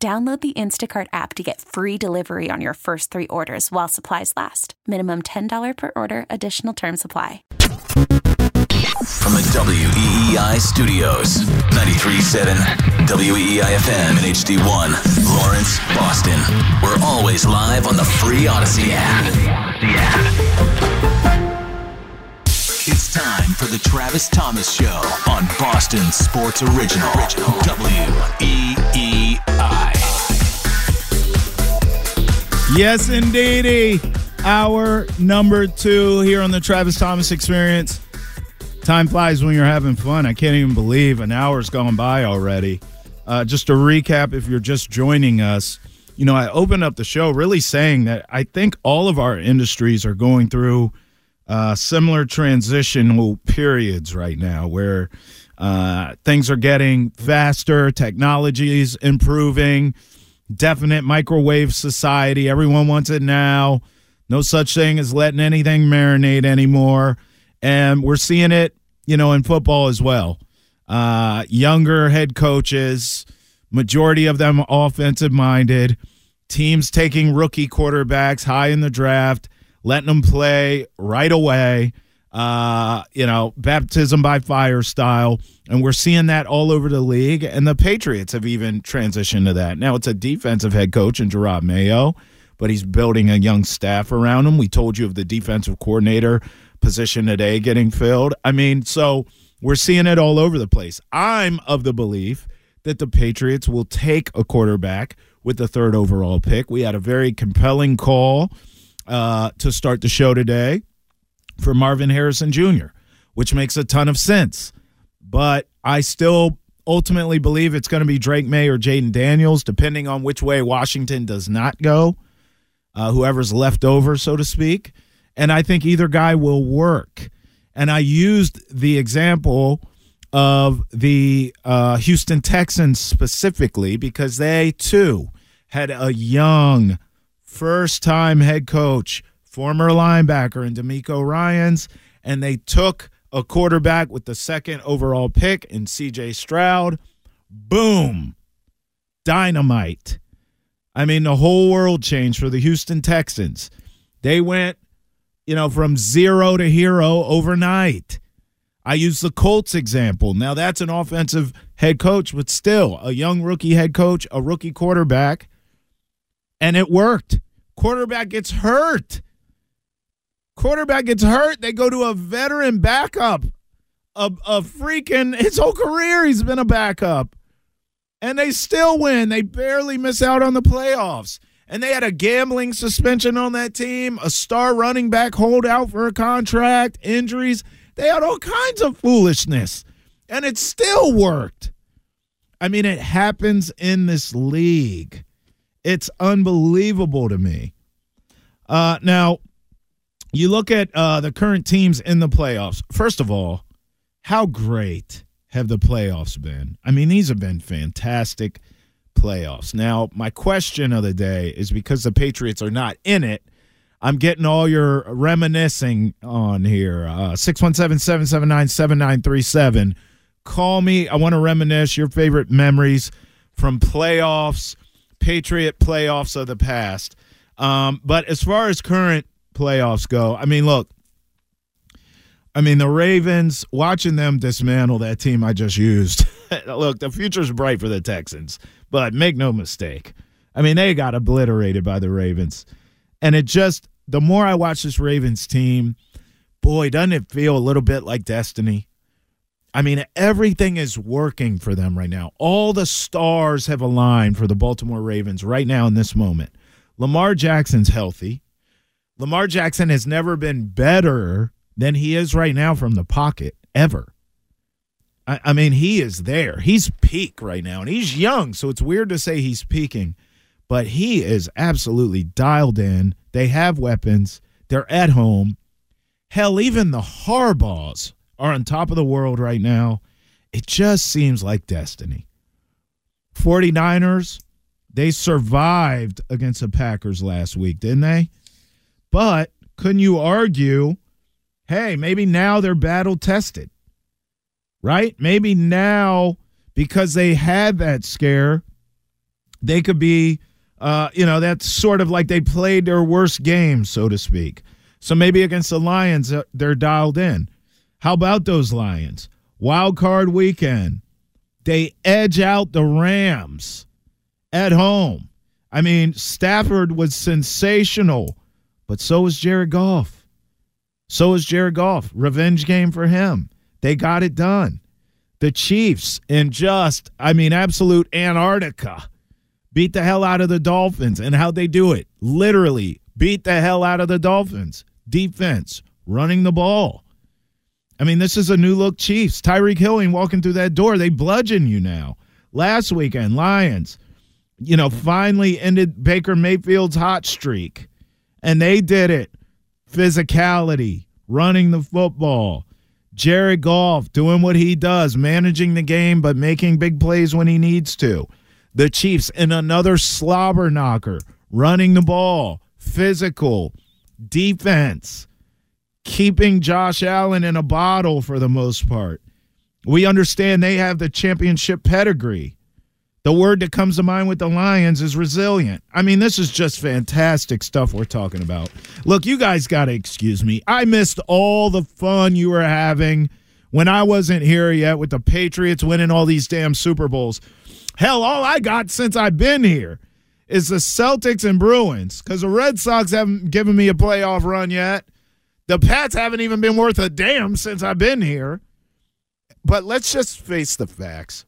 Download the Instacart app to get free delivery on your first three orders while supplies last. Minimum $10 per order, additional term supply. From the WEEI studios, 93.7 WEEI FM and HD1, Lawrence, Boston. We're always live on the free Audacy app. The app. Time for the Travis Thomas Show on Boston Sports Original. WEEI. Yes, indeedy. Hour number two here on the Travis Thomas Experience. Time flies when you're having fun. I can't even believe an hour's gone by already. Uh, just to recap, if you're just joining us, you know, I opened up the show really saying that I think all of our industries are going through uh, similar transitional periods right now where uh, things are getting faster, technology is improving definite microwave society. Everyone wants it now. No such thing as letting anything marinate anymore. And we're seeing it, you know, in football as well. Uh, younger head coaches, majority of them offensive minded, teams taking rookie quarterbacks high in the draft, letting them play right away uh, you know, baptism by fire style. And we're seeing that all over the league. And the Patriots have even transitioned to that. Now it's a defensive head coach in Jerod Mayo, but he's building a young staff around him. We told you of the defensive coordinator position today getting filled. I mean, so we're seeing it all over the place. I'm of the belief that the Patriots will take a quarterback with the third overall pick. We had a very compelling call uh, to start the show today for Marvin Harrison Jr., which makes a ton of sense. But I still ultimately believe it's going to be Drake Maye or Jayden Daniels, depending on which way Washington does not go, uh, whoever's left over, so to speak. And I think either guy will work. And I used the example of the uh, Houston Texans specifically because they too had a young first time head coach former linebacker in DeMeco Ryans, and they took a quarterback with the second overall pick in CJ Stroud. Boom. Dynamite. I mean, the whole world changed for the Houston Texans. They went, you know, from zero to hero overnight. I use the Colts example. Now, that's an offensive head coach, but still a young rookie head coach, a rookie quarterback, and it worked. Quarterback gets hurt. Quarterback gets hurt. They go to a veteran backup. A, a freaking his whole career he's been a backup. And they still win. They barely miss out on the playoffs. And they had a gambling suspension on that team, a star running back hold out for a contract, injuries. They had all kinds of foolishness. And it still worked. I mean, it happens in this league. It's unbelievable to me. Uh, now, you look at uh, the current teams in the playoffs. First of all, how great have the playoffs been? I mean, these have been fantastic playoffs. Now, my question of the day is because the Patriots are not in it. I'm getting all your reminiscing on here. Uh, 617 779 7937. Call me. I want to reminisce your favorite memories from playoffs, Patriot playoffs of the past. Um, but as far as current playoffs go. I mean, look, I mean, the Ravens, watching them dismantle that team I just used. look, the future's bright for the Texans, but make no mistake. I mean, they got obliterated by the Ravens. And it just, the more I watch this Ravens team, boy, doesn't it feel a little bit like destiny? I mean, everything is working for them right now. All the stars have aligned for the Baltimore Ravens right now in this moment. Lamar Jackson's healthy. Lamar Jackson has never been better than he is right now from the pocket, ever. I, I mean, he is there. He's peak right now, and he's young, so it's weird to say he's peaking. but he is absolutely dialed in. They have weapons. They're at home. Hell, even the Harbaughs are on top of the world right now. It just seems like destiny. 49ers, they survived against the Packers last week, didn't they? But couldn't you argue, hey, maybe now they're battle tested, right? Maybe now, because they had that scare, they could be, uh, you know, that's sort of like they played their worst game, so to speak. So maybe against the Lions, uh, they're dialed in. How about those Lions? Wild card weekend. They edge out the Rams at home. I mean, Stafford was sensational, but so was Jared Goff. So is Jared Goff. Revenge game for him. They got it done. The Chiefs in just, I mean, absolute Antarctica beat the hell out of the Dolphins. And how they do it? Literally beat the hell out of the Dolphins. Defense, running the ball. I mean, this is a new look Chiefs. Tyreek Hill walking through that door. They bludgeon you now. Last weekend, Lions, you know, finally ended Baker Mayfield's hot streak. And they did it. Physicality, running the football. Jared Goff doing what he does, managing the game, but making big plays when he needs to. The Chiefs in another slobber knocker, running the ball, physical, defense keeping Josh Allen in a bottle for the most part. We understand they have the championship pedigree. The word that comes to mind with the Lions is resilient. I mean, this is just fantastic stuff we're talking about. Look, you guys got to excuse me. I missed all the fun you were having when I wasn't here yet with the Patriots winning all these damn Super Bowls. Hell, all I got since I've been here is the Celtics and Bruins because the Red Sox haven't given me a playoff run yet. The Pats haven't even been worth a damn since I've been here. But let's just face the facts.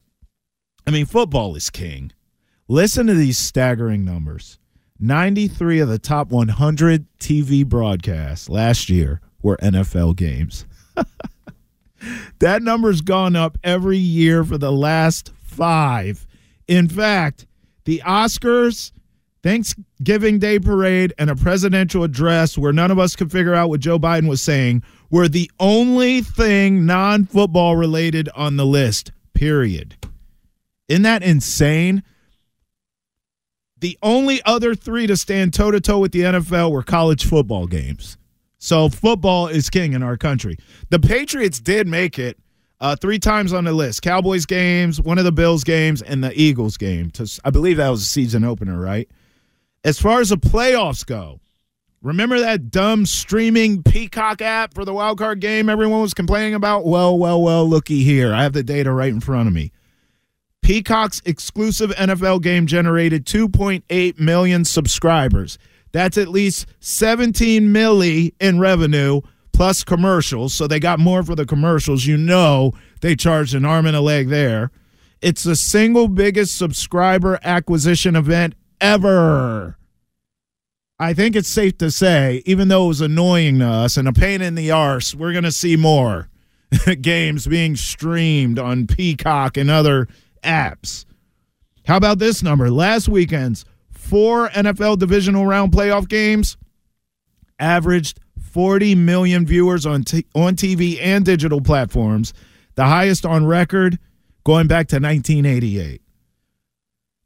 I mean, football is king. Listen to these staggering numbers 93 of the top 100 TV broadcasts last year were NFL games. that number's gone up every year for the last five. In fact, the Oscars Thanksgiving Day parade and a presidential address where none of us could figure out what Joe Biden was saying were the only thing non football related on the list, period. Isn't that insane? The only other three to stand toe to toe with the NFL were college football games. So football is king in our country. The Patriots did make it uh, three times on the list Cowboys games, one of the Bills games, and the Eagles game. To, I believe that was a season opener, right? As far as the playoffs go, remember that dumb streaming Peacock app for the wild card game everyone was complaining about? Well, well, well, looky here. I have the data right in front of me. Peacock's exclusive NFL game generated 2.8 million subscribers. That's at least 17 milli in revenue plus commercials. So they got more for the commercials. You know they charged an arm and a leg there. It's the single biggest subscriber acquisition event ever. I think it's safe to say, even though it was annoying to us and a pain in the arse, we're going to see more games being streamed on Peacock and other apps. How about this number? Last weekend's four NFL divisional round playoff games averaged 40 million viewers on t- on TV and digital platforms, the highest on record going back to 1988.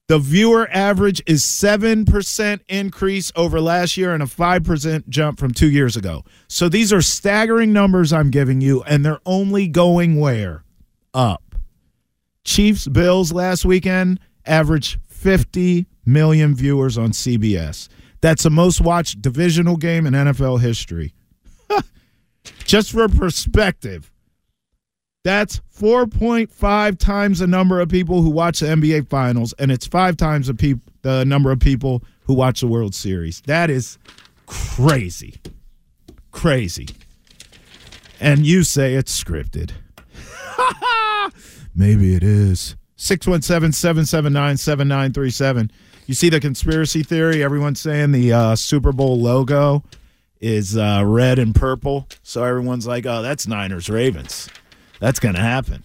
The viewer average is 7% increase over last year and a 5% jump from 2 years ago. So these are staggering numbers I'm giving you and they're only going where? Up. Chiefs Bills last weekend averaged 50 million viewers on CBS. That's the most watched divisional game in NFL history. Just for perspective, that's 4.5 times the number of people who watch the NBA Finals, and it's five times the, the number of people who watch the World Series. That is crazy. Crazy. And you say it's scripted. Maybe it is. 617 779 7937. You see the conspiracy theory? Everyone's saying the uh, Super Bowl logo is uh, red and purple. So everyone's like, oh, that's Niners Ravens. That's going to happen.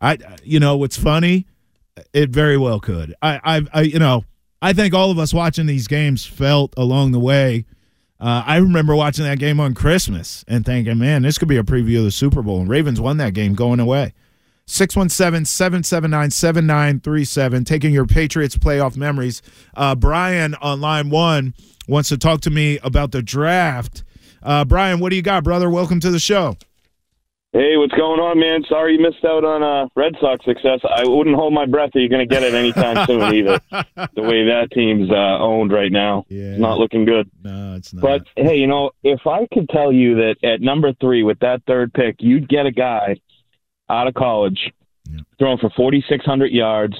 I, you know, what's funny? It very well could. I, I, I, you know, I think all of us watching these games felt along the way. Uh, I remember watching that game on Christmas and thinking, man, this could be a preview of the Super Bowl. And Ravens won that game going away. 617 779 7937, taking your Patriots playoff memories. Uh, Brian on line one wants to talk to me about the draft. Uh, Brian, what do you got, brother? Welcome to the show. Hey, what's going on, man? Sorry you missed out on uh, Red Sox success. I wouldn't hold my breath that you're going to get it anytime soon either. The way that team's uh, owned right now, Yeah. it's not looking good. No, it's not. But hey, you know, if I could tell you that at number three with that third pick, you'd get a guy out of college Yeah. throwing for 4,600 yards,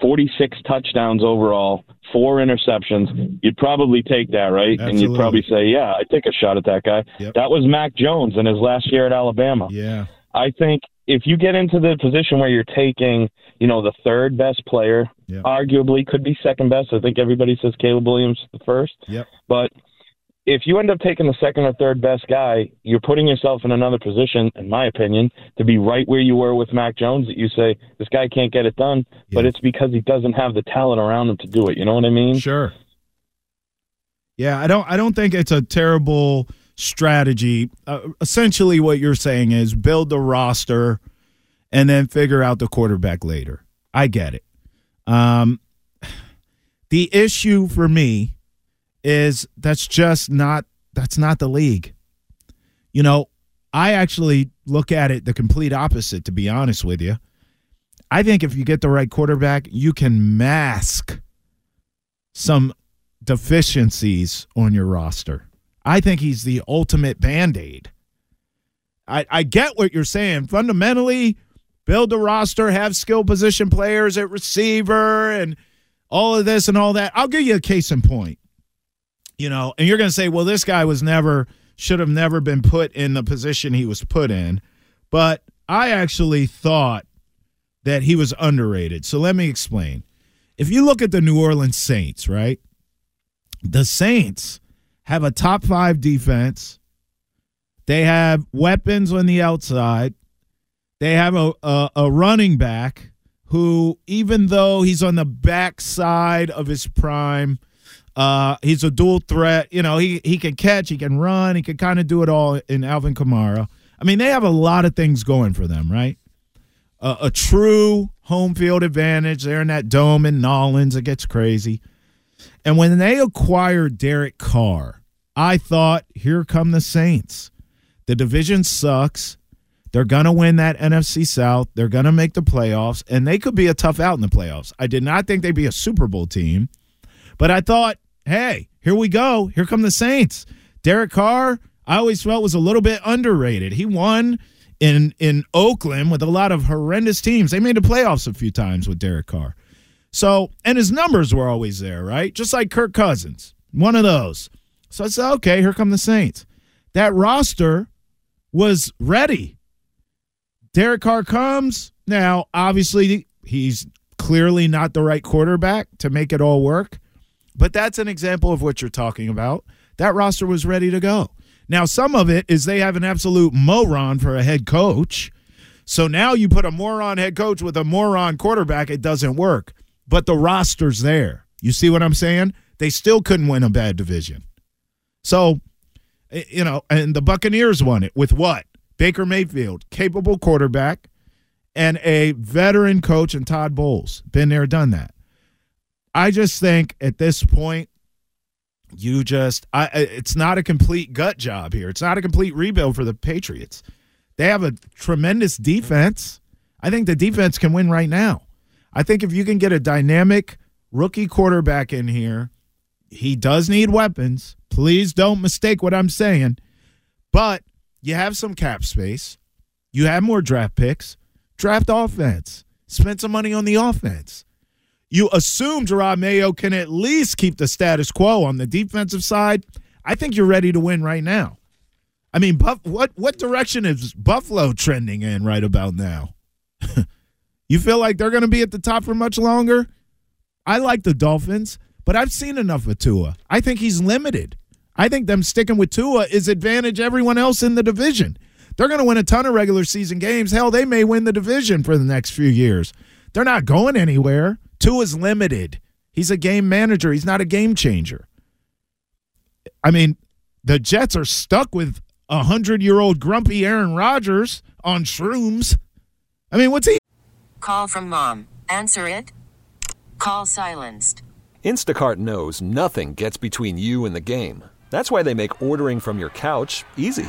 46 touchdowns overall, four interceptions. You'd probably take that, right? Absolutely. And you'd probably say, "Yeah, I take a shot at that guy." Yep. That was Mac Jones in his last year at Alabama. yeah. I think if you get into the position where you're taking, you know, the third best player, Yep. arguably could be second best. I think everybody says Caleb Williams the first. Yep. But if you end up taking the second or third best guy, you're putting yourself in another position, in my opinion, to be right where you were with Mac Jones. That you say this guy can't get it done, but it's because he doesn't have the talent around him to do it. You know what I mean? Sure. Yeah, I don't. I don't think it's a terrible strategy. Uh, essentially, what you're saying is build the roster, and then figure out the quarterback later. I get it. Um, the issue for me is that's just not that's not the league. You know, I actually look at it the complete opposite. To be honest with you, I think if you get the right quarterback, you can mask some deficiencies on your roster. I think he's the ultimate band aid. I, I get what you're saying. Fundamentally, build a roster, have skill position players at receiver, and all of this and all that. I'll give you a case in point. You know, and you're going to say, well, this guy was never, should have never been put in the position he was put in. But I actually thought that he was underrated. So let me explain. If you look at the New Orleans Saints, right? The Saints have a top five defense. They have weapons on the outside. They have a, a, a running back who, even though he's on the backside of his prime, uh, he's a dual threat. You know, he, he can catch, he can run, he can kind of do it all in Alvin Kamara. I mean, they have a lot of things going for them, right? a, a true home field advantage. They're in that dome in Nolans. It gets crazy. And when they acquired Derek Carr, I thought, here come the Saints. The division sucks. They're going to win that NFC South. They're going to make the playoffs, and they could be a tough out in the playoffs. I did not think they'd be a Super Bowl team, but I thought, hey, here we go. Here come the Saints. Derek Carr, I always felt was a little bit underrated. He won in in Oakland with a lot of horrendous teams. They made the playoffs a few times with Derek Carr. So, and his numbers were always there, right? Just like Kirk Cousins, one of those. So I said, okay, here come the Saints. That roster was ready. Derek Carr comes. Now, obviously, he's clearly not the right quarterback to make it all work, but that's an example of what you're talking about. That roster was ready to go. Now, some of it is they have an absolute moron for a head coach. So now you put a moron head coach with a moron quarterback, it doesn't work. But the roster's there. You see what I'm saying? They still couldn't win a bad division. So, you know, and the Buccaneers won it with what? Baker Mayfield, capable quarterback, and a veteran coach and Todd Bowles. Been there, done that. I just think at this point, you just I it's not a complete gut job here. It's not a complete rebuild for the Patriots. They have a tremendous defense. I think the defense can win right now. I think if you can get a dynamic rookie quarterback in here, he does need weapons. Please don't mistake what I'm saying. But you have some cap space. You have more draft picks. Draft offense. Spend some money on the offense. You assume Jerod Mayo can at least keep the status quo on the defensive side. I think you're ready to win right now. I mean, Buff, what what direction is Buffalo trending in right about now? you feel like they're going to be at the top for much longer? I like the Dolphins, but I've seen enough of Tua. I think he's limited. I think them sticking with Tua is advantage everyone else in the division. They're going to win a ton of regular season games. Hell, they may win the division for the next few years. They're not going anywhere. Tua's limited. He's a game manager. He's not a game changer. I mean, the Jets are stuck with a hundred year old grumpy Aaron Rodgers on shrooms. I mean, what's he? Call from mom. Answer it. Call silenced. Instacart knows nothing gets between you and the game. That's why they make ordering from your couch easy.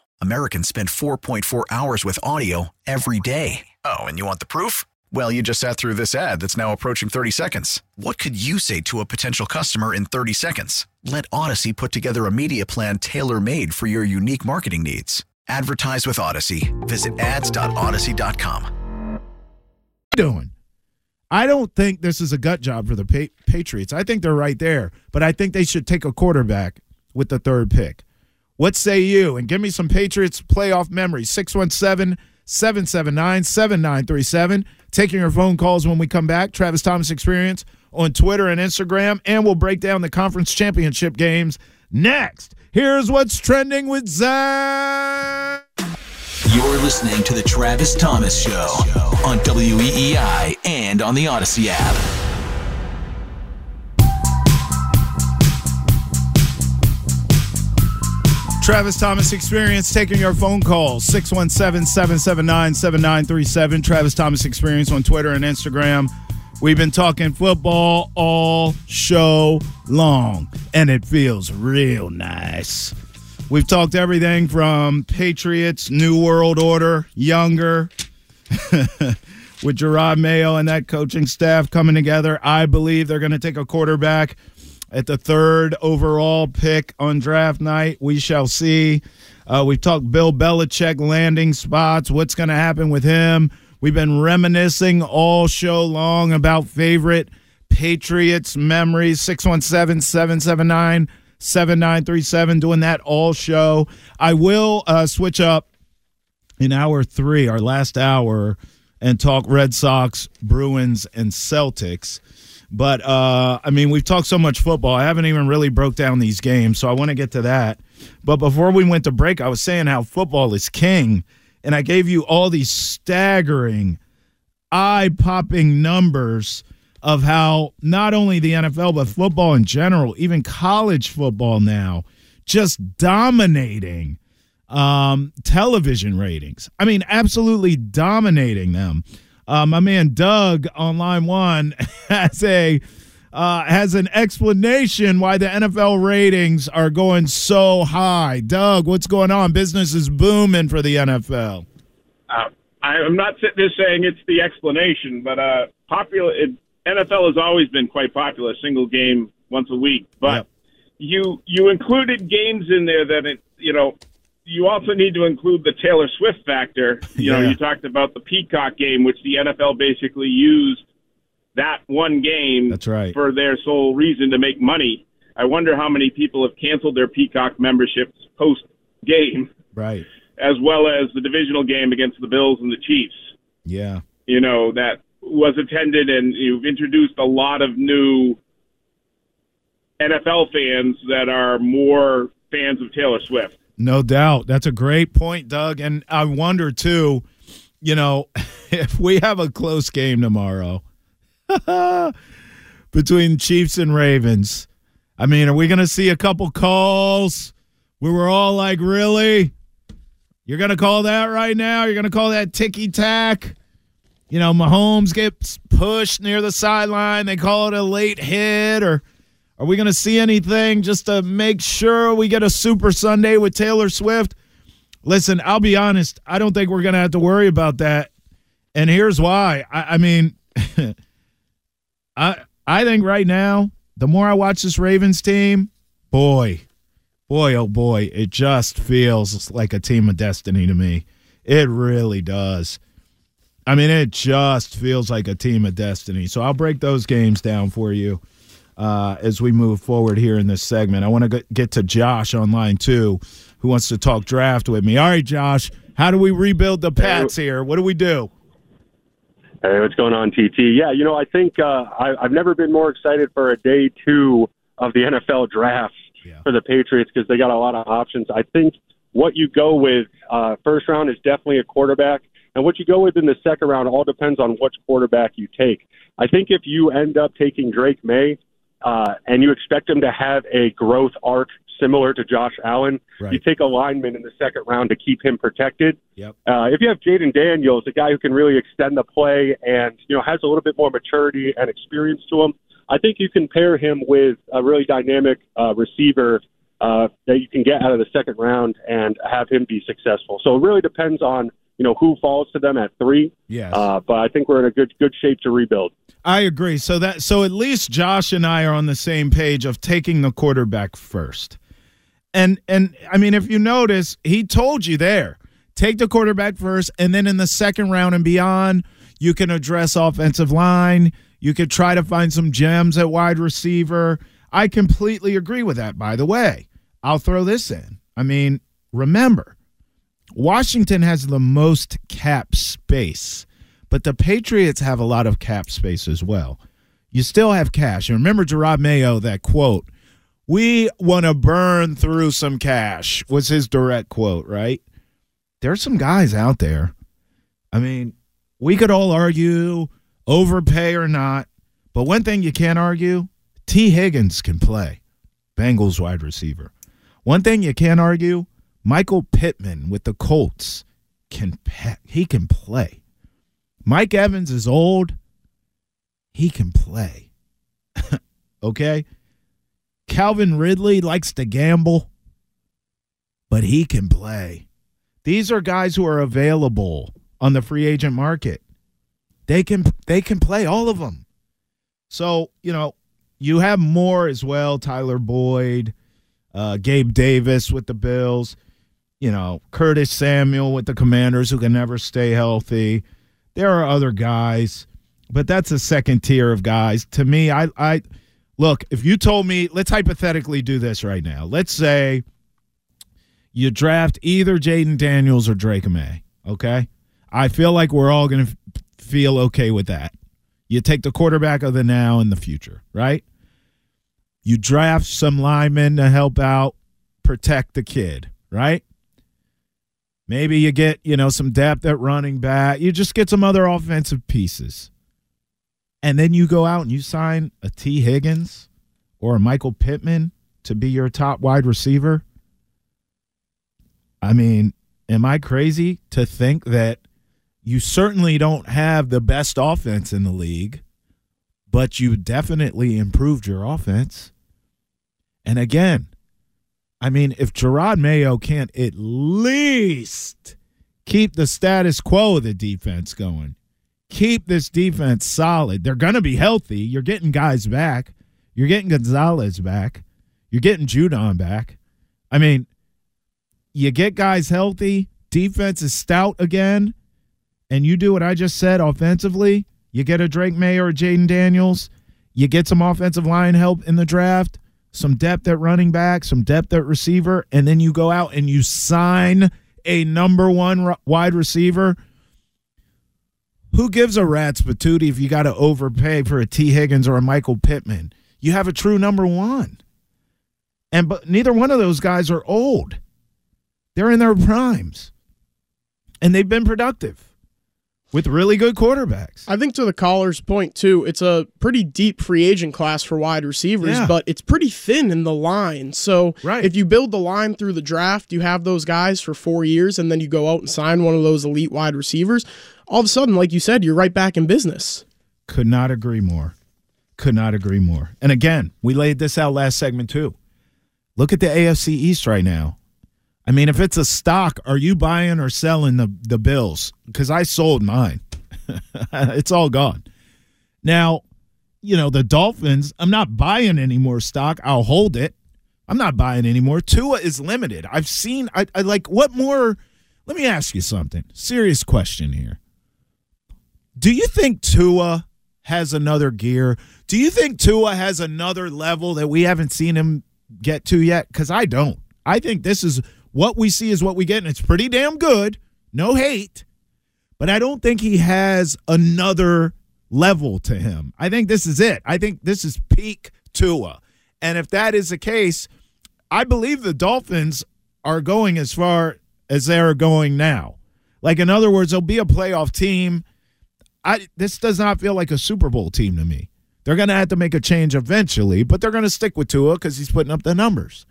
Americans spend 4.4 hours with audio every day. Oh, and you want the proof? Well, you just sat through this ad that's now approaching 30 seconds. What could you say to a potential customer in 30 seconds? Let Audacy put together a media plan tailor made for your unique marketing needs. Advertise with Audacy. Visit ads.audacy.com. doing? I don't think this is a gut job for the pa- Patriots. I think they're right there, but I think they should take a quarterback with the third pick. What say you? And give me some Patriots playoff memories. 617 779 7937. Taking your phone calls when we come back. Travis Thomas Experience on Twitter and Instagram. And we'll break down the conference championship games next. Here's what's trending with Zach. You're listening to the Travis Thomas Show on WEEI and on the Audacy app. Travis Thomas Experience taking your phone calls 617 779 7937. Travis Thomas Experience on Twitter and Instagram. We've been talking football all show long, and it feels real nice. We've talked everything from Patriots, New World Order, Younger, with Jerod Mayo and that coaching staff coming together. I believe they're going to take a quarterback at the third overall pick on draft night. We shall see. Uh, we've talked Bill Belichick landing spots, what's going to happen with him. We've been reminiscing all show long about favorite Patriots memories. 617 779 7937, doing that all show. I will uh, switch up in hour three, our last hour, and talk Red Sox, Bruins, and Celtics. But uh, I mean, we've talked so much football. I haven't even really broke down these games, so I want to get to that. But before we went to break, I was saying how football is king, and I gave you all these staggering, eye-popping numbers of how not only the NFL but football in general, even college football now, just dominating um, television ratings. I mean, absolutely dominating them. Uh, my man Doug on line one has a uh, has an explanation why the NFL ratings are going so high. Doug, what's going on? Business is booming for the NFL. Uh, I'm not sitting there saying it's the explanation, but uh, popular it, NFL has always been quite popular, single game once a week. But Yep. you you included games in there that it you know you also need to include the Taylor Swift factor. You know, you talked about the Peacock game, which the NFL basically used that one game That's right. for their sole reason to make money. I wonder how many people have canceled their Peacock memberships post game, Right. as well as the divisional game against the Bills and the Chiefs Yeah. you know, that was attended, and you've introduced a lot of new NFL fans that are more fans of Taylor Swift. No doubt. That's a great point, Doug. And I wonder, too, you know, if we have a close game tomorrow between Chiefs and Ravens, I mean, are we going to see a couple calls we were all like, really? You're going to call that right now? You're going to call that ticky tack? You know, Mahomes gets pushed near the sideline. They call it a late hit or. Are we going to see anything just to make sure we get a Super Sunday with Taylor Swift? Listen, I'll be honest. I don't think we're going to have to worry about that. And here's why. I, I mean, I I think right now, the more I watch this Ravens team, boy, boy, oh boy, it just feels like a team of destiny to me. It really does. I mean, it just feels like a team of destiny. So I'll break those games down for you. Uh, as we move forward here in this segment. I want to get to Josh online too, who wants to talk draft with me. All right, Josh, how do we rebuild the Pats here? What do we do? Hey, what's going on, TT? Yeah, you know, I think uh, I, I've never been more excited for a day two of the NFL draft Yeah. for the Patriots because they got a lot of options. I think what you go with uh, first round is definitely a quarterback, and what you go with in the second round all depends on which quarterback you take. I think if you end up taking Drake Maye uh, and you expect him to have a growth arc similar to Josh Allen, Right. you take a lineman in the second round to keep him protected. Yep. Uh, if you have Jayden Daniels, a guy who can really extend the play and you know has a little bit more maturity and experience to him, I think you can pair him with a really dynamic uh, receiver uh, that you can get out of the second round and have him be successful. So it really depends on you know who falls to them at three. Yes. Uh, but I think we're in a good good shape to rebuild. I agree. So that so at least Josh and I are on the same page of taking the quarterback first. And and I mean if you notice, he told you there, take the quarterback first and then in the second round and beyond, you can address offensive line, you could try to find some gems at wide receiver. I completely agree with that by the way. I'll throw this in. I mean, remember, Washington has the most cap space, but the Patriots have a lot of cap space as well. You still have cash. And remember Jerod Mayo, that quote, we want to burn through some cash, was his direct quote, right? There's some guys out there. I mean, we could all argue overpay or not, but one thing you can't argue Tee Higgins can play, Bengals wide receiver. One thing you can't argue Michael Pittman with the Colts can pe- he can play. Mike Evans is old. He can play. okay? Calvin Ridley likes to gamble, but he can play. These are guys who are available on the free agent market. They can they can play all of them. So, you know, you have more as well, Tyler Boyd, uh, Gabe Davis with the Bills, you know, Curtis Samuel with the Commanders who can never stay healthy. There are other guys, but that's a second tier of guys. To me, I I look, if you told me, let's hypothetically do this right now. Let's say you draft either Jayden Daniels or Drake Maye, okay? I feel like we're all going to f- feel okay with that. You take the quarterback of the now and the future, right? You draft some linemen to help out, protect the kid, right? Maybe you get, you know, some depth at running back. You just get some other offensive pieces. And then you go out and you sign a Tee Higgins or a Michael Pittman to be your top wide receiver. I mean, am I crazy to think that you certainly don't have the best offense in the league, but you definitely improved your offense? And again, I mean, if Jerod Mayo can't at least keep the status quo of the defense going, keep this defense solid, they're going to be healthy. You're getting guys back. You're getting Gonzalez back. You're getting Judon back. I mean, you get guys healthy, defense is stout again, and you do what I just said offensively. You get a Drake Maye or Jayden Daniels. You get some offensive line help in the draft, some depth at running back, some depth at receiver, and then you go out and you sign a number one wide receiver. Who gives a rat's patootie if you got to overpay for a Tee Higgins or a Michael Pittman? You have a true number one. And but neither one of those guys are old. They're in their primes. And they've been productive with really good quarterbacks. I think to the caller's point too, it's a pretty deep free agent class for wide receivers, Yeah. but it's pretty thin in the line. So Right. if you build the line through the draft, you have those guys for four years, and then you go out and sign one of those elite wide receivers. All of a sudden, like you said, you're right back in business. Could not agree more. Could not agree more. And again, we laid this out last segment too. Look at the AFC East right now. I mean, if it's a stock, are you buying or selling the the Bills? Because I sold mine. it's all gone. Now, you know the Dolphins. I'm not buying any more stock. I'll hold it. I'm not buying anymore. Tua is limited. I've seen. I, I like. What more? Let me ask you something. Serious question here. Do you think Tua has another gear? Do you think Tua has another level that we haven't seen him get to yet? Because I don't. I think this is what we see is what we get, and it's pretty damn good. No hate. But I don't think he has another level to him. I think this is it. I think this is peak Tua. And if that is the case, I believe the Dolphins are going as far as they're going now. Like in other words, they'll be a playoff team. I this does not feel like a Super Bowl team to me. They're going to have to make a change eventually, but they're going to stick with Tua because he's putting up the numbers.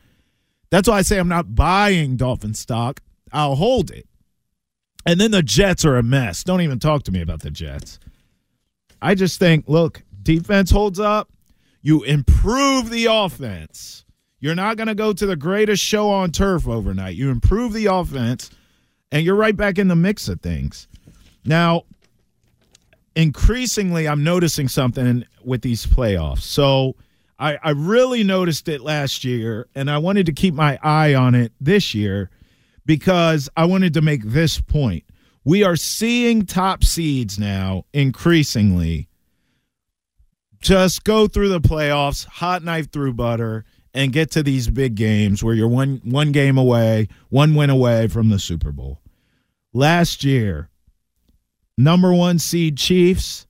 That's why I say I'm not buying Dolphin stock. I'll hold it. And then the Jets are a mess. Don't even talk to me about the Jets. I just think, look, defense holds up. You improve the offense. You're not going to go to the greatest show on turf overnight. You improve the offense, and you're right back in the mix of things. Now, increasingly, I'm noticing something with these playoffs. So I, I really noticed it last year, and I wanted to keep my eye on it this year because I wanted to make this point. We are seeing top seeds now increasingly just go through the playoffs, hot knife through butter, and get to these big games where you're one one game away, one win away from the Super Bowl. Last year, number one seed Chiefs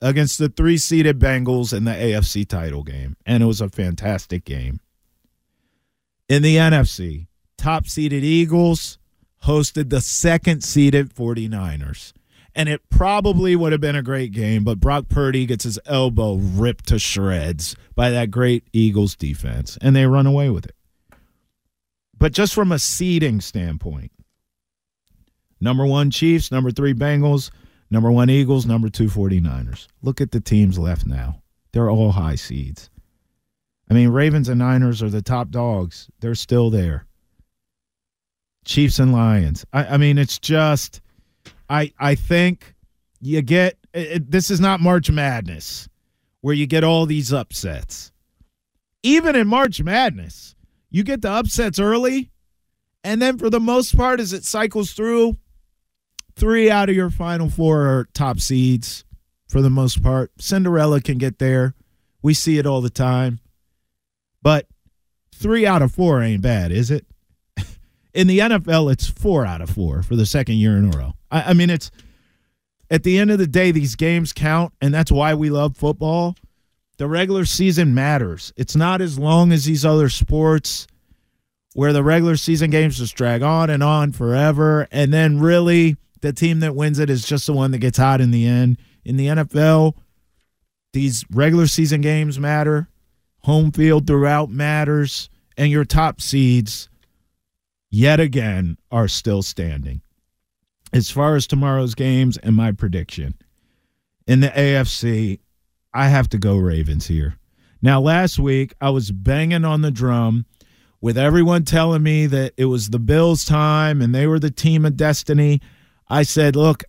against the three seeded Bengals in the AFC title game. And it was a fantastic game. In the NFC, top seeded Eagles hosted the second seeded 49ers. And it probably would have been a great game, but Brock Purdy gets his elbow ripped to shreds by that great Eagles defense, and they run away with it. But just from a seeding standpoint, number one Chiefs, number three Bengals, number one Eagles, number two 49ers. Look at the teams left now. They're all high seeds. I mean, Ravens and Niners are the top dogs. They're still there. Chiefs and Lions. I, I mean, it's just I I think you get it, this is not March Madness where you get all these upsets. Even in March Madness, you get the upsets early, and then for the most part, as it cycles through, three out of your final four are top seeds for the most part. Cinderella can get there. We see it all the time. But three out of four ain't bad, is it? In the NFL, it's four out of four for the second year in a row. I, I mean, it's at the end of the day, these games count, and that's why we love football. The regular season matters. It's not as long as these other sports where the regular season games just drag on and on forever. And then really the team that wins it is just the one that gets hot in the end. In the NFL, these regular season games matter. Home field throughout matters. And your top seeds, yet again, are still standing as far as tomorrow's games and my prediction in the AFC, I have to go Ravens here. Now, last week I was banging on the drum with everyone telling me that it was the Bills' time and they were the team of destiny. I said, look,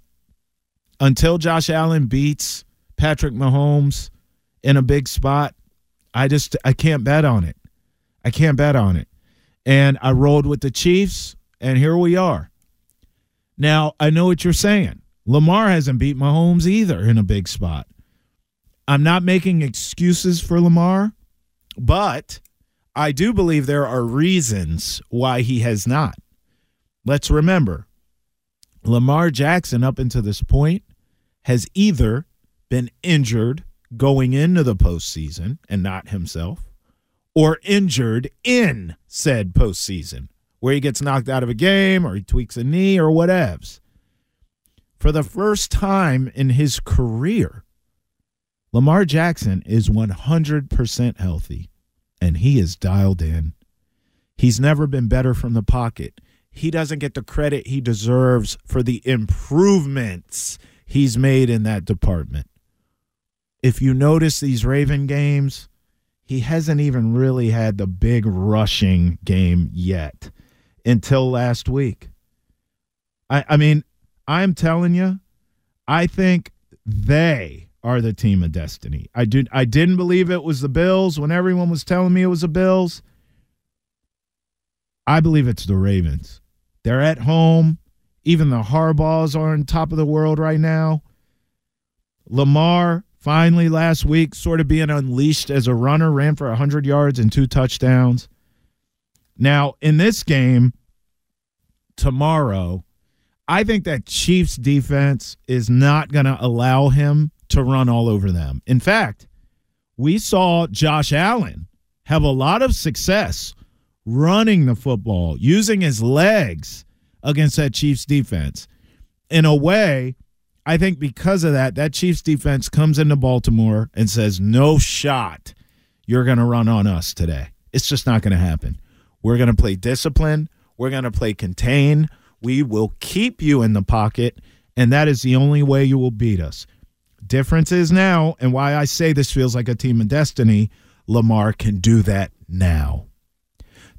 until Josh Allen beats Patrick Mahomes in a big spot, I just I can't bet on it. I can't bet on it. And I rolled with the Chiefs, and here we are. Now, I know what you're saying. Lamar hasn't beat Mahomes either in a big spot. I'm not making excuses for Lamar, but I do believe there are reasons why he has not. Let's remember Lamar Jackson, up until this point, has either been injured going into the postseason and not himself, or injured in said postseason where he gets knocked out of a game or he tweaks a knee or whatevs. For the first time in his career, Lamar Jackson is 100% healthy and he is dialed in. He's never been better from the pocket. He doesn't get the credit he deserves for the improvements he's made in that department. If you notice these Raven games, he hasn't even really had the big rushing game yet until last week. I, I mean, I'm telling you, I think they are the team of destiny. I did I didn't believe it was the Bills when everyone was telling me it was the Bills. I believe it's the Ravens. They're at home. Even the Harbaughs are on top of the world right now. Lamar finally last week sort of being unleashed as a runner, ran for 100 yards and two touchdowns. Now, in this game tomorrow, I think that Chiefs defense is not going to allow him to run all over them. In fact, we saw Josh Allen have a lot of success running the football, using his legs against that Chiefs defense. In a way, I think because of that, that Chiefs defense comes into Baltimore and says, no shot you're going to run on us today. It's just not going to happen. We're going to play discipline. We're going to play contain. We will keep you in the pocket, and that is the only way you will beat us. Difference is now, and why I say this feels like a team of destiny, Lamar can do that now.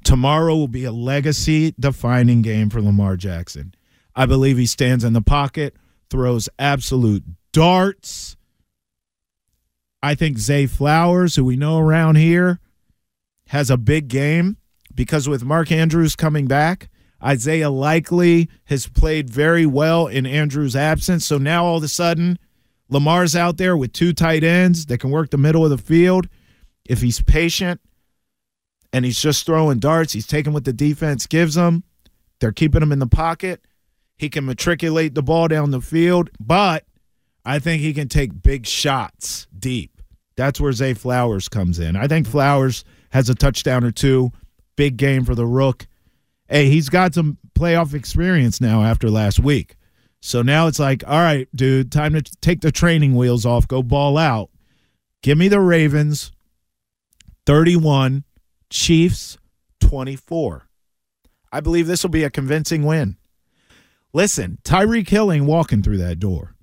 Tomorrow will be a legacy defining game for Lamar Jackson. I believe he stands in the pocket, throws absolute darts. I think Zay Flowers, who we know around here, has a big game because with Mark Andrews coming back, Isaiah Likely has played very well in Andrews' absence. So now all of a sudden, Lamar's out there with two tight ends that can work the middle of the field. If he's patient and he's just throwing darts, he's taking what the defense gives him. They're keeping him in the pocket. He can matriculate the ball down the field, but I think he can take big shots deep. That's where Zay Flowers comes in. I think Flowers has a touchdown or two. Big game for the Rook. Hey, he's got some playoff experience now after last week. So now it's like, all right, dude, time to take the training wheels off, go ball out. Give me the Ravens 31, Chiefs 24. I believe this will be a convincing win. Listen, Tyreek Hill ain't walking through that door.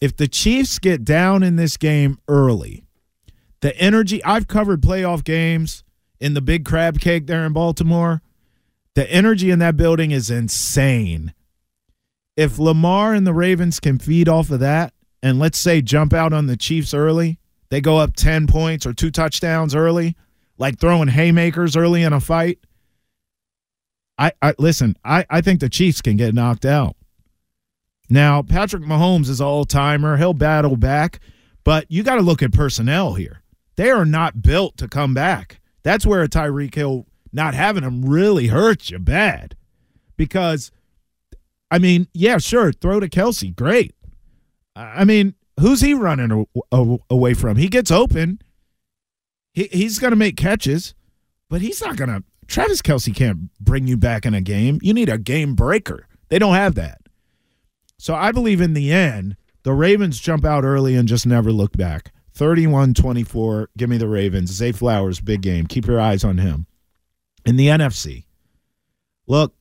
If the Chiefs get down in this game early, the energy, I've covered playoff games in the big crab cake there in Baltimore. The energy in that building is insane. If Lamar and the Ravens can feed off of that, and let's say jump out on the Chiefs early, they go up 10 points or two touchdowns early, like throwing haymakers early in a fight. I, I listen, I, I think the Chiefs can get knocked out. Now, Patrick Mahomes is all timer. He'll battle back, but you got to look at personnel here. They are not built to come back. That's where a Tyreek Hill not having him really hurts you bad. Because, I mean, yeah, sure, throw to Kelce, Great. I mean, who's he running away from? He gets open. He, he's going to make catches, but he's not going to. Travis Kelce can't bring you back in a game. You need a game breaker. They don't have that. So I believe in the end, the Ravens jump out early and just never look back. 31 24. Give me the Ravens. Zay Flowers, big game. Keep your eyes on him. In the NFC, look,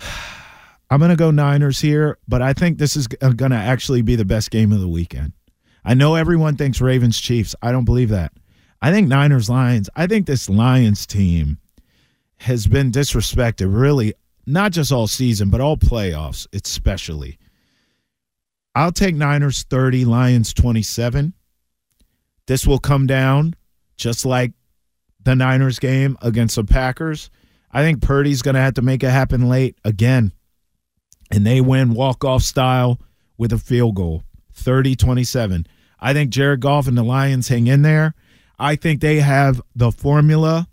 I'm going to go Niners here, but I think this is uh, going to actually be the best game of the weekend. I know everyone thinks Ravens Chiefs. I don't believe that. I think Niners Lions. I think this Lions team has been disrespected really not just all season, but all playoffs, especially. I'll take Niners 30, Lions 27. This will come down just like the Niners game against the Packers. I think Purdy's going to have to make it happen late again. And they win walk-off style with a field goal, 30-27. I think Jared Goff and the Lions hang in there. I think they have the formula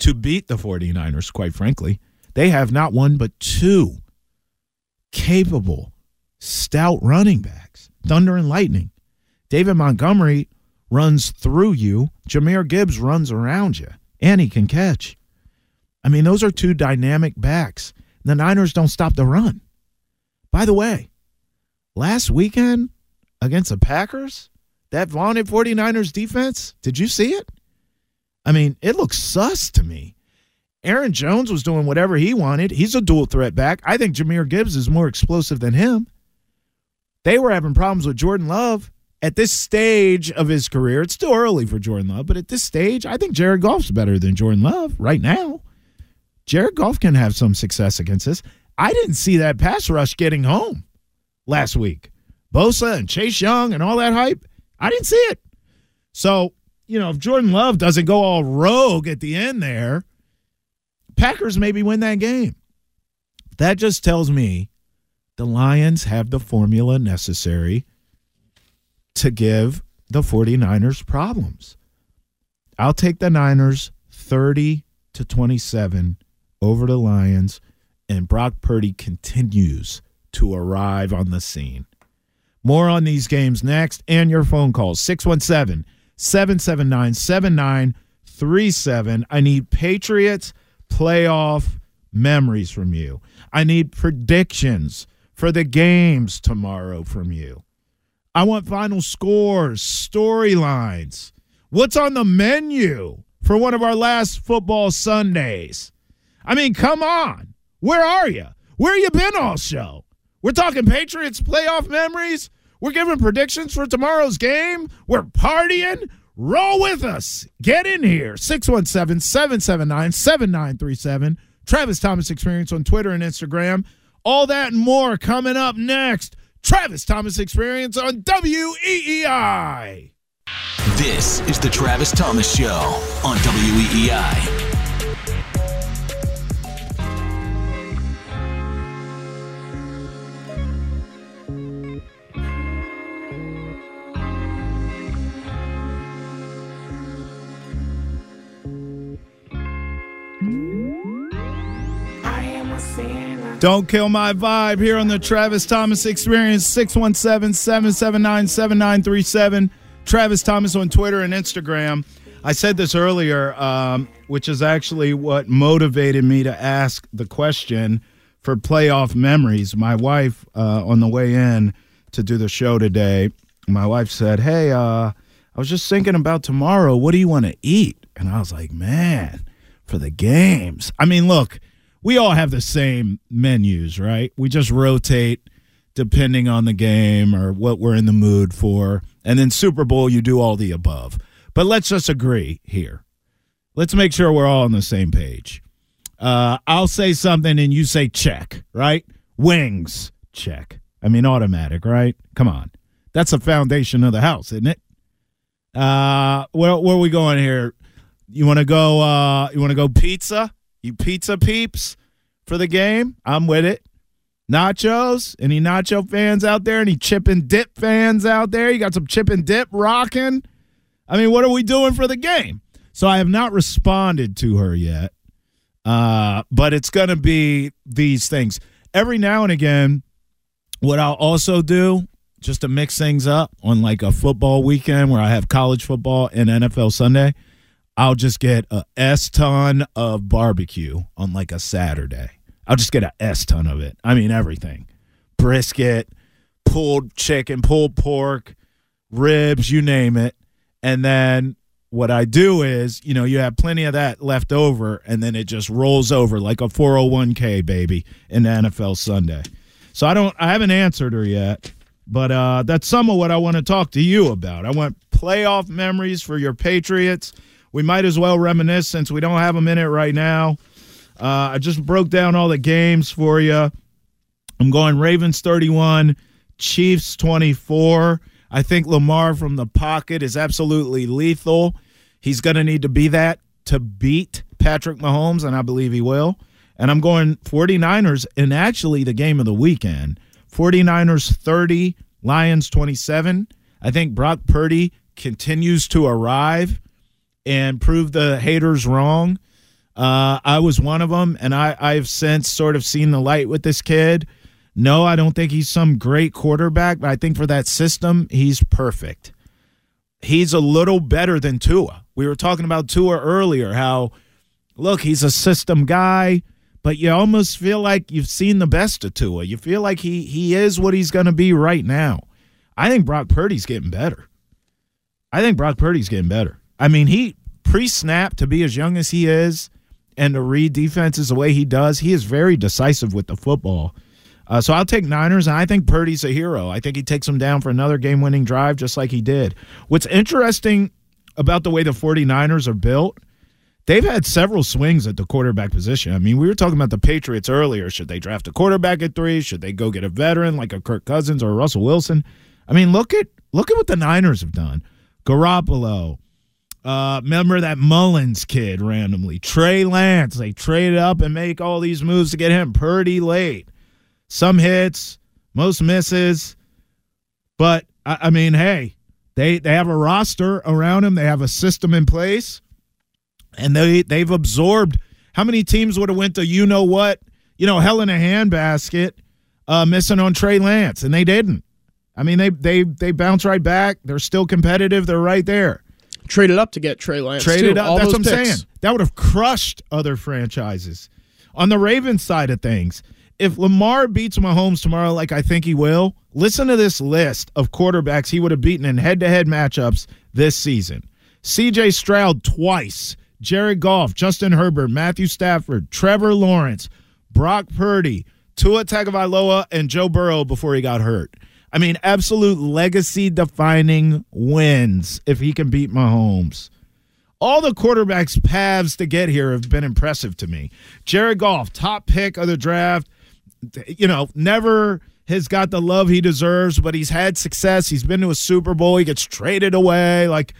to beat the 49ers, quite frankly. They have not one but two capable, stout running backs, Thunder and Lightning. David Montgomery runs through you, Jahmyr Gibbs runs around you, and he can catch. I mean, those are two dynamic backs. The Niners don't stop the run. By the way, last weekend against the Packers, that vaunted 49ers defense, did you see it? I mean, it looks sus to me. Aaron Jones was doing whatever he wanted. He's a dual threat back. I think Jahmyr Gibbs is more explosive than him. They were having problems with Jordan Love at this stage of his career. It's still early for Jordan Love, but at this stage, I think Jared Goff's better than Jordan Love right now. Jared Goff can have some success against this. I didn't see that pass rush getting home last week. Bosa and Chase Young and all that hype. I didn't see it. So, you know, if Jordan Love doesn't go all rogue at the end there, Packers maybe win that game. That just tells me the Lions have the formula necessary to give the 49ers problems. I'll take the Niners 30 to 27 over the Lions, and Brock Purdy continues to arrive on the scene. More on these games next and your phone calls 617 779 7937. I need Patriots playoff memories from you. I need predictions for the games tomorrow from you. I want final scores, storylines. What's on the menu for one of our last football Sundays? I mean, come on. Where are you? Where you been all show? We're talking Patriots playoff memories. We're giving predictions for tomorrow's game. We're partying. Roll with us. Get in here. 617 779 7937. Travis Thomas Experience on Twitter and Instagram. All that and more coming up next. Travis Thomas Experience on WEEI. This is the Travis Thomas Show on WEEI. Don't kill my vibe here on the Travis Thomas Experience 617 779 7937. Travis Thomas on Twitter and Instagram. I said this earlier, um, which is actually what motivated me to ask the question for playoff memories. My wife, uh, on the way in to do the show today, my wife said, Hey, uh, I was just thinking about tomorrow. What do you want to eat? And I was like, Man, for the games. I mean, look, we all have the same menus, right? We just rotate depending on the game or what we're in the mood for. And then Super Bowl, you do all the above. But let's just agree here. Let's make sure we're all on the same page. Uh, I'll say something and you say check, right? Wings, check. I mean, automatic, right? Come on. That's the foundation of the house, isn't it? Uh, where, where are we going here? You want to go? Uh, you want to go pizza? You pizza peeps for the game? I'm with it. Nachos? Any nacho fans out there? Any chip and dip fans out there? You got some chip and dip rocking? I mean, what are we doing for the game? So I have not responded to her yet, uh, but it's going to be these things. Every now and again, what I'll also do, just to mix things up on like a football weekend where I have college football and NFL Sunday, I'll just get a S ton of barbecue on like a Saturday. I'll just get a S ton of it. I mean everything. Brisket, pulled chicken, pulled pork, ribs, you name it. And then what I do is, you know, you have plenty of that left over and then it just rolls over like a 401k baby in the NFL Sunday. So I don't I haven't answered her yet, but uh that's some of what I want to talk to you about. I want playoff memories for your Patriots we might as well reminisce since we don't have a minute right now. Uh, I just broke down all the games for you. I'm going Ravens 31, Chiefs 24. I think Lamar from the pocket is absolutely lethal. He's going to need to be that to beat Patrick Mahomes, and I believe he will. And I'm going 49ers in actually the game of the weekend. 49ers 30, Lions 27. I think Brock Purdy continues to arrive and prove the haters wrong. Uh, I was one of them, and I, I've since sort of seen the light with this kid. No, I don't think he's some great quarterback, but I think for that system, he's perfect. He's a little better than Tua. We were talking about Tua earlier, how, look, he's a system guy, but you almost feel like you've seen the best of Tua. You feel like he, he is what he's going to be right now. I think Brock Purdy's getting better. I think Brock Purdy's getting better. I mean, he pre snap to be as young as he is and to read defenses the way he does, he is very decisive with the football. Uh, so I'll take Niners, and I think Purdy's a hero. I think he takes them down for another game winning drive, just like he did. What's interesting about the way the 49ers are built, they've had several swings at the quarterback position. I mean, we were talking about the Patriots earlier. Should they draft a quarterback at three? Should they go get a veteran like a Kirk Cousins or a Russell Wilson? I mean, look at look at what the Niners have done. Garoppolo, uh, remember that Mullens kid randomly. Trey Lance. They trade up and make all these moves to get him pretty late. Some hits, most misses. But, I, I mean, hey, They they have a roster around him. They have a system in place, and they they've absorbed. How many teams would have went to you know what? You know, hell in a handbasket, uh, missing on Trey Lance, and they didn't. I mean, they they they bounce right back. They're still competitive. They're right there. Traded up to get Trey Lance. Traded too. up. That's what I'm picks. saying. That would have crushed other franchises. On the Ravens side of things, if Lamar beats Mahomes tomorrow, like I think he will, listen to this list of quarterbacks he would have beaten in head-to-head matchups this season: C.J. Stroud twice, Jared Goff, Justin Herbert, Matthew Stafford, Trevor Lawrence, Brock Purdy, Tua Tagovailoa, and Joe Burrow before he got hurt. I mean, absolute legacy-defining wins if he can beat Mahomes all the quarterbacks' paths to get here have been impressive to me. Jared Goff, top pick of the draft, you know, never has got the love he deserves, but he's had success. He's been to a Super Bowl. He gets traded away. Like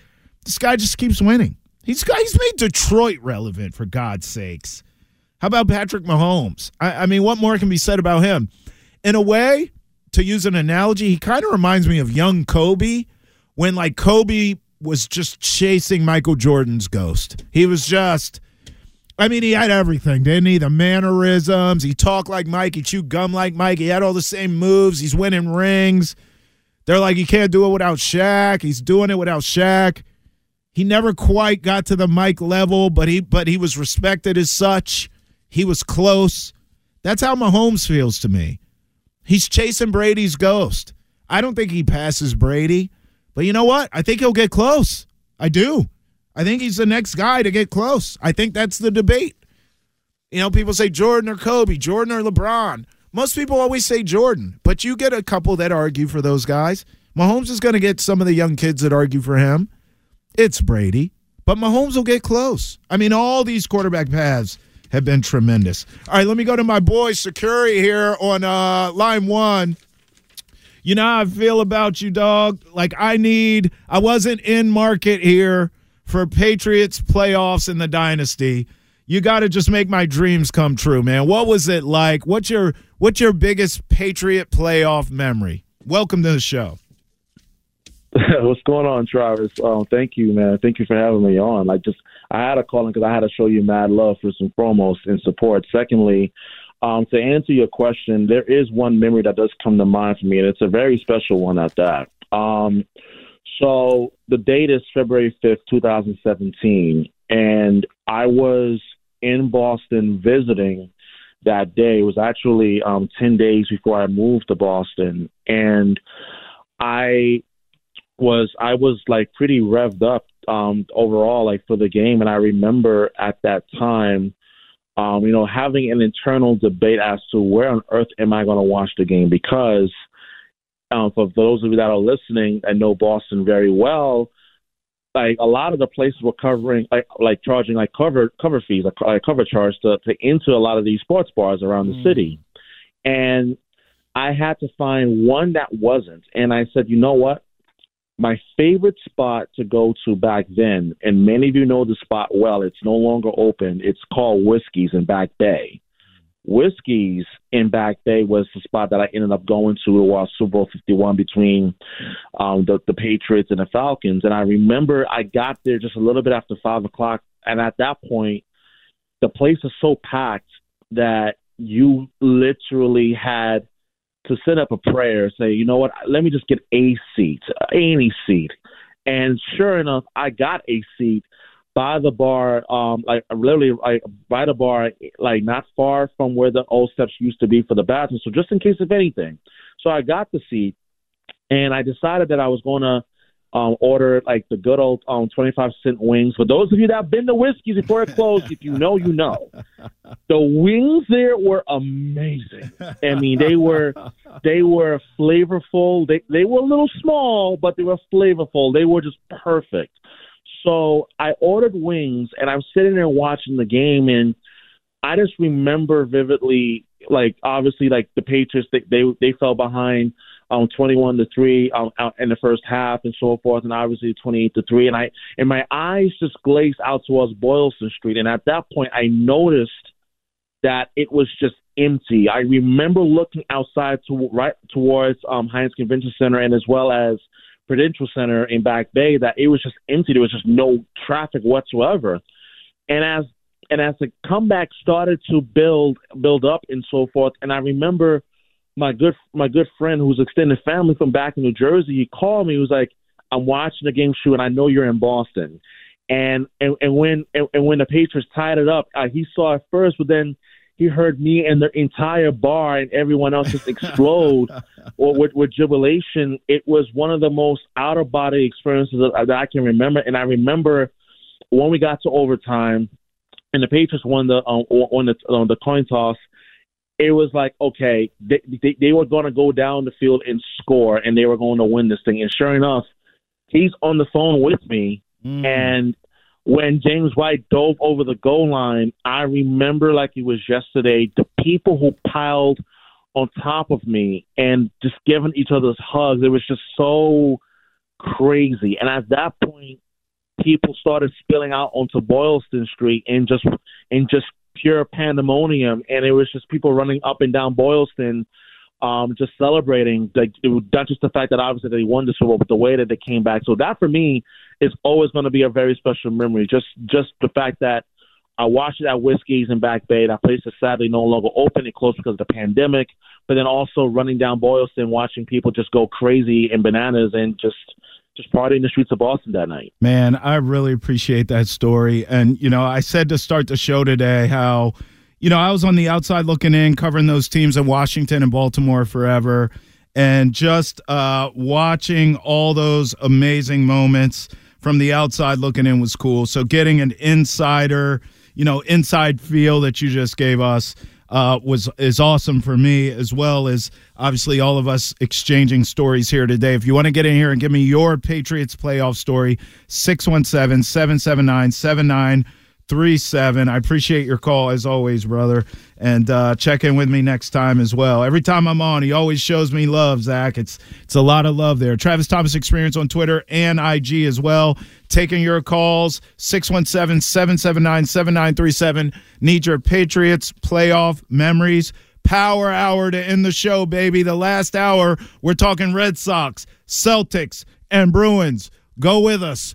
this guy just keeps winning. He's he's made Detroit relevant for God's sakes. How about Patrick Mahomes? I, I mean, what more can be said about him? In a way, to use an analogy, he kind of reminds me of young Kobe when like Kobe was just chasing Michael Jordan's ghost. He was just I mean, he had everything, didn't he? The mannerisms. He talked like Mike. He chewed gum like Mike. He had all the same moves. He's winning rings. They're like, he can't do it without Shaq. He's doing it without Shaq. He never quite got to the Mike level, but he but he was respected as such. He was close. That's how Mahomes feels to me. He's chasing Brady's ghost. I don't think he passes Brady, but you know what? I think he'll get close. I do. I think he's the next guy to get close. I think that's the debate. You know, people say Jordan or Kobe, Jordan or LeBron. Most people always say Jordan, but you get a couple that argue for those guys. Mahomes is going to get some of the young kids that argue for him. It's Brady, but Mahomes will get close. I mean, all these quarterback paths have been tremendous. All right, let me go to my boy Security here on uh, line one. You know how I feel about you, dog. Like I need. I wasn't in market here for Patriots playoffs in the dynasty. You got to just make my dreams come true, man. What was it like? What's your what's your biggest Patriot playoff memory? Welcome to the show. What's going on, Travis? Um, thank you, man. Thank you for having me on. Like, just I had a call because I had to show you mad love first and foremost and support. Secondly, um, to answer your question, there is one memory that does come to mind for me, and it's a very special one at that. Um, so the date is February fifth, two thousand seventeen, and I was in Boston visiting that day. It was actually um, ten days before I moved to Boston, and I was I was like pretty revved up um overall like for the game. And I remember at that time um you know having an internal debate as to where on earth am I going to watch the game? Because um for those of you that are listening and know Boston very well like a lot of the places were covering like like charging like cover cover fees like, like cover charge to, to into a lot of these sports bars around the city. And I had to find one that wasn't. And I said you know what my favorite spot to go to back then, and many of you know the spot well, it's no longer open. It's called Whiskey's in Back Bay. Whiskey's in Back Bay was the spot that I ended up going to watch Super Bowl 51 between um, the, the Patriots and the Falcons. And I remember I got there just a little bit after 5 o'clock. And at that point, the place was so packed that you literally had to set up a prayer, say, you know what, let me just get a seat, any seat. And sure enough, I got a seat by the bar, um, like literally like by the bar, like not far from where the old steps used to be for the bathroom. So just in case of anything. So I got the seat and I decided that I was gonna um, order like the good old um, 25 cent wings. For those of you that have been to Whiskey's before it closed, if you know, you know. The wings there were amazing. I mean, they were they were flavorful. They they were a little small, but they were flavorful. They were just perfect. So I ordered wings, and I'm sitting there watching the game, and I just remember vividly, like obviously, like the Patriots, they they, they fell behind um 21 to 3 um, in the first half and so forth and obviously 28 to 3 and I and my eyes just glazed out towards Boylston Street and at that point I noticed that it was just empty. I remember looking outside to right towards um Hynes Convention Center and as well as Prudential Center in Back Bay that it was just empty. There was just no traffic whatsoever. And as and as the comeback started to build build up and so forth, and I remember my good my good friend who's extended family from back in New Jersey, he called me. He was like, "I'm watching the game, shoe, and I know you're in Boston." And and and when and, and when the Patriots tied it up, uh, he saw it first, but then he heard me and the entire bar and everyone else just explode or with, with jubilation. It was one of the most out of body experiences that, that I can remember. And I remember when we got to overtime and the Patriots won the um, won the on the coin toss. It was like okay, they they, they were going to go down the field and score, and they were going to win this thing. And sure enough, he's on the phone with me, mm. and when James White dove over the goal line, I remember like it was yesterday. The people who piled on top of me and just giving each other's hugs, it was just so crazy. And at that point, people started spilling out onto Boylston Street and just and just pure pandemonium. And it was just people running up and down Boylston, um, just celebrating. Like not just the fact that obviously they won the Super Bowl, but the way that they came back. So that for me is always going to be a very special memory. Just just the fact that I watched it at Whiskey's in Back Bay. That place is sadly no longer open. It closed because of the pandemic. But then also running down Boylston, watching people just go crazy and bananas and just just partying the streets of Boston that night. Man, I really appreciate that story. And, you know, I said to start the show today how, you know, I was on the outside looking in, covering those teams in Washington and Baltimore forever, and just uh, watching all those amazing moments from the outside looking in was cool. So getting an insider, you know, inside feel that you just gave us uh, was is awesome for me as well as obviously all of us exchanging stories here today. If you want to get in here and give me your Patriots playoff story, 617 779 three seven. I appreciate your call as always, brother, and uh, check in with me next time as well. Every time I'm on, he always shows me love, Zach. It's it's a lot of love there. Travis Thomas Experience on Twitter and IG as well. Taking your calls 617-779-7937. Need your Patriots playoff memories. Power hour to end the show, baby. The last hour, we're talking Red Sox, Celtics, and Bruins. Go with us.